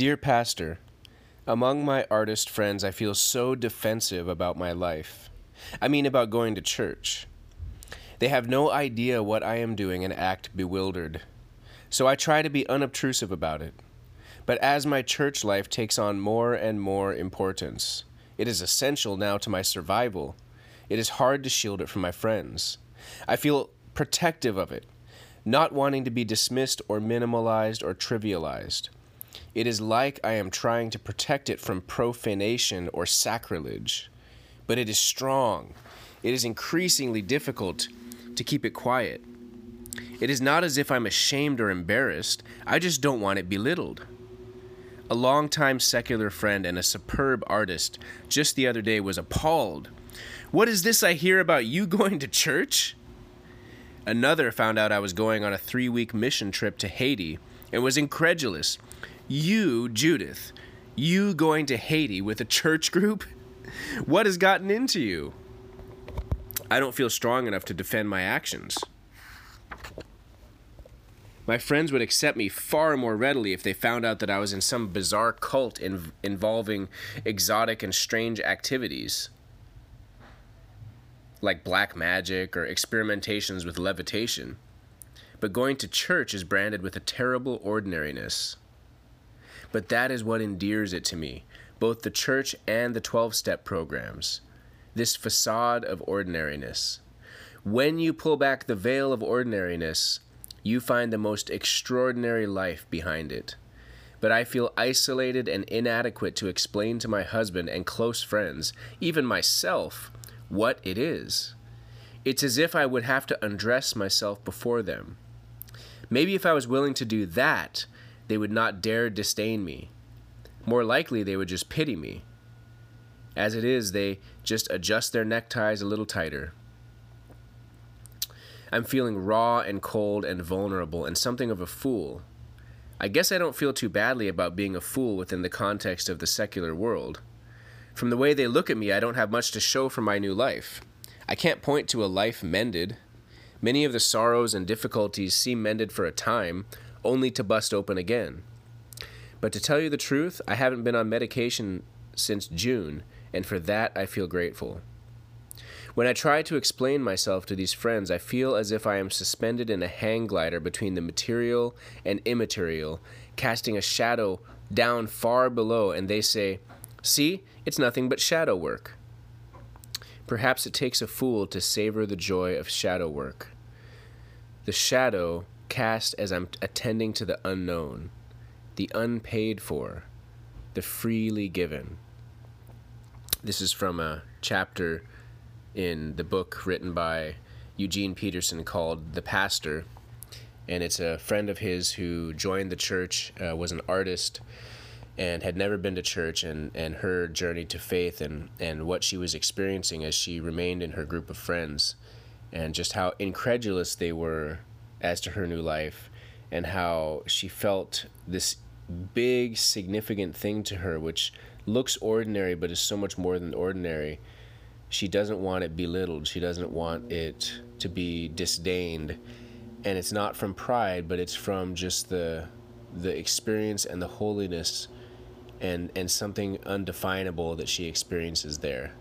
Dear Pastor, among my artist friends, I feel so defensive about my life. I mean, about going to church. They have no idea what I am doing and act bewildered. So I try to be unobtrusive about it. But as my church life takes on more and more importance, it is essential now to my survival. It is hard to shield it from my friends. I feel protective of it, not wanting to be dismissed or minimalized or trivialized. It is like I am trying to protect it from profanation or sacrilege. But it is strong. It is increasingly difficult to keep it quiet. It is not as if I'm ashamed or embarrassed, I just don't want it belittled. A longtime secular friend and a superb artist just the other day was appalled. What is this I hear about you going to church? Another found out I was going on a three week mission trip to Haiti and was incredulous you, Judith, you going to Haiti with a church group? What has gotten into you? I don't feel strong enough to defend my actions. My friends would accept me far more readily if they found out that I was in some bizarre cult in, involving exotic and strange activities, like black magic or experimentations with levitation. But going to church is branded with a terrible ordinariness. But that is what endears it to me, both the church and the 12 step programs. This facade of ordinariness. When you pull back the veil of ordinariness, you find the most extraordinary life behind it. But I feel isolated and inadequate to explain to my husband and close friends, even myself, what it is. It's as if I would have to undress myself before them. Maybe if I was willing to do that, they would not dare disdain me. More likely, they would just pity me. As it is, they just adjust their neckties a little tighter. I'm feeling raw and cold and vulnerable and something of a fool. I guess I don't feel too badly about being a fool within the context of the secular world. From the way they look at me, I don't have much to show for my new life. I can't point to a life mended. Many of the sorrows and difficulties seem mended for a time, only to bust open again. But to tell you the truth, I haven't been on medication since June, and for that I feel grateful. When I try to explain myself to these friends, I feel as if I am suspended in a hang glider between the material and immaterial, casting a shadow down far below, and they say, See, it's nothing but shadow work. Perhaps it takes a fool to savor the joy of shadow work. The shadow cast as I'm attending to the unknown, the unpaid for, the freely given. This is from a chapter in the book written by Eugene Peterson called The Pastor. And it's a friend of his who joined the church, uh, was an artist, and had never been to church, and, and her journey to faith and, and what she was experiencing as she remained in her group of friends, and just how incredulous they were as to her new life and how she felt this big significant thing to her which looks ordinary but is so much more than ordinary. She doesn't want it belittled. She doesn't want it to be disdained. And it's not from pride but it's from just the the experience and the holiness and and something undefinable that she experiences there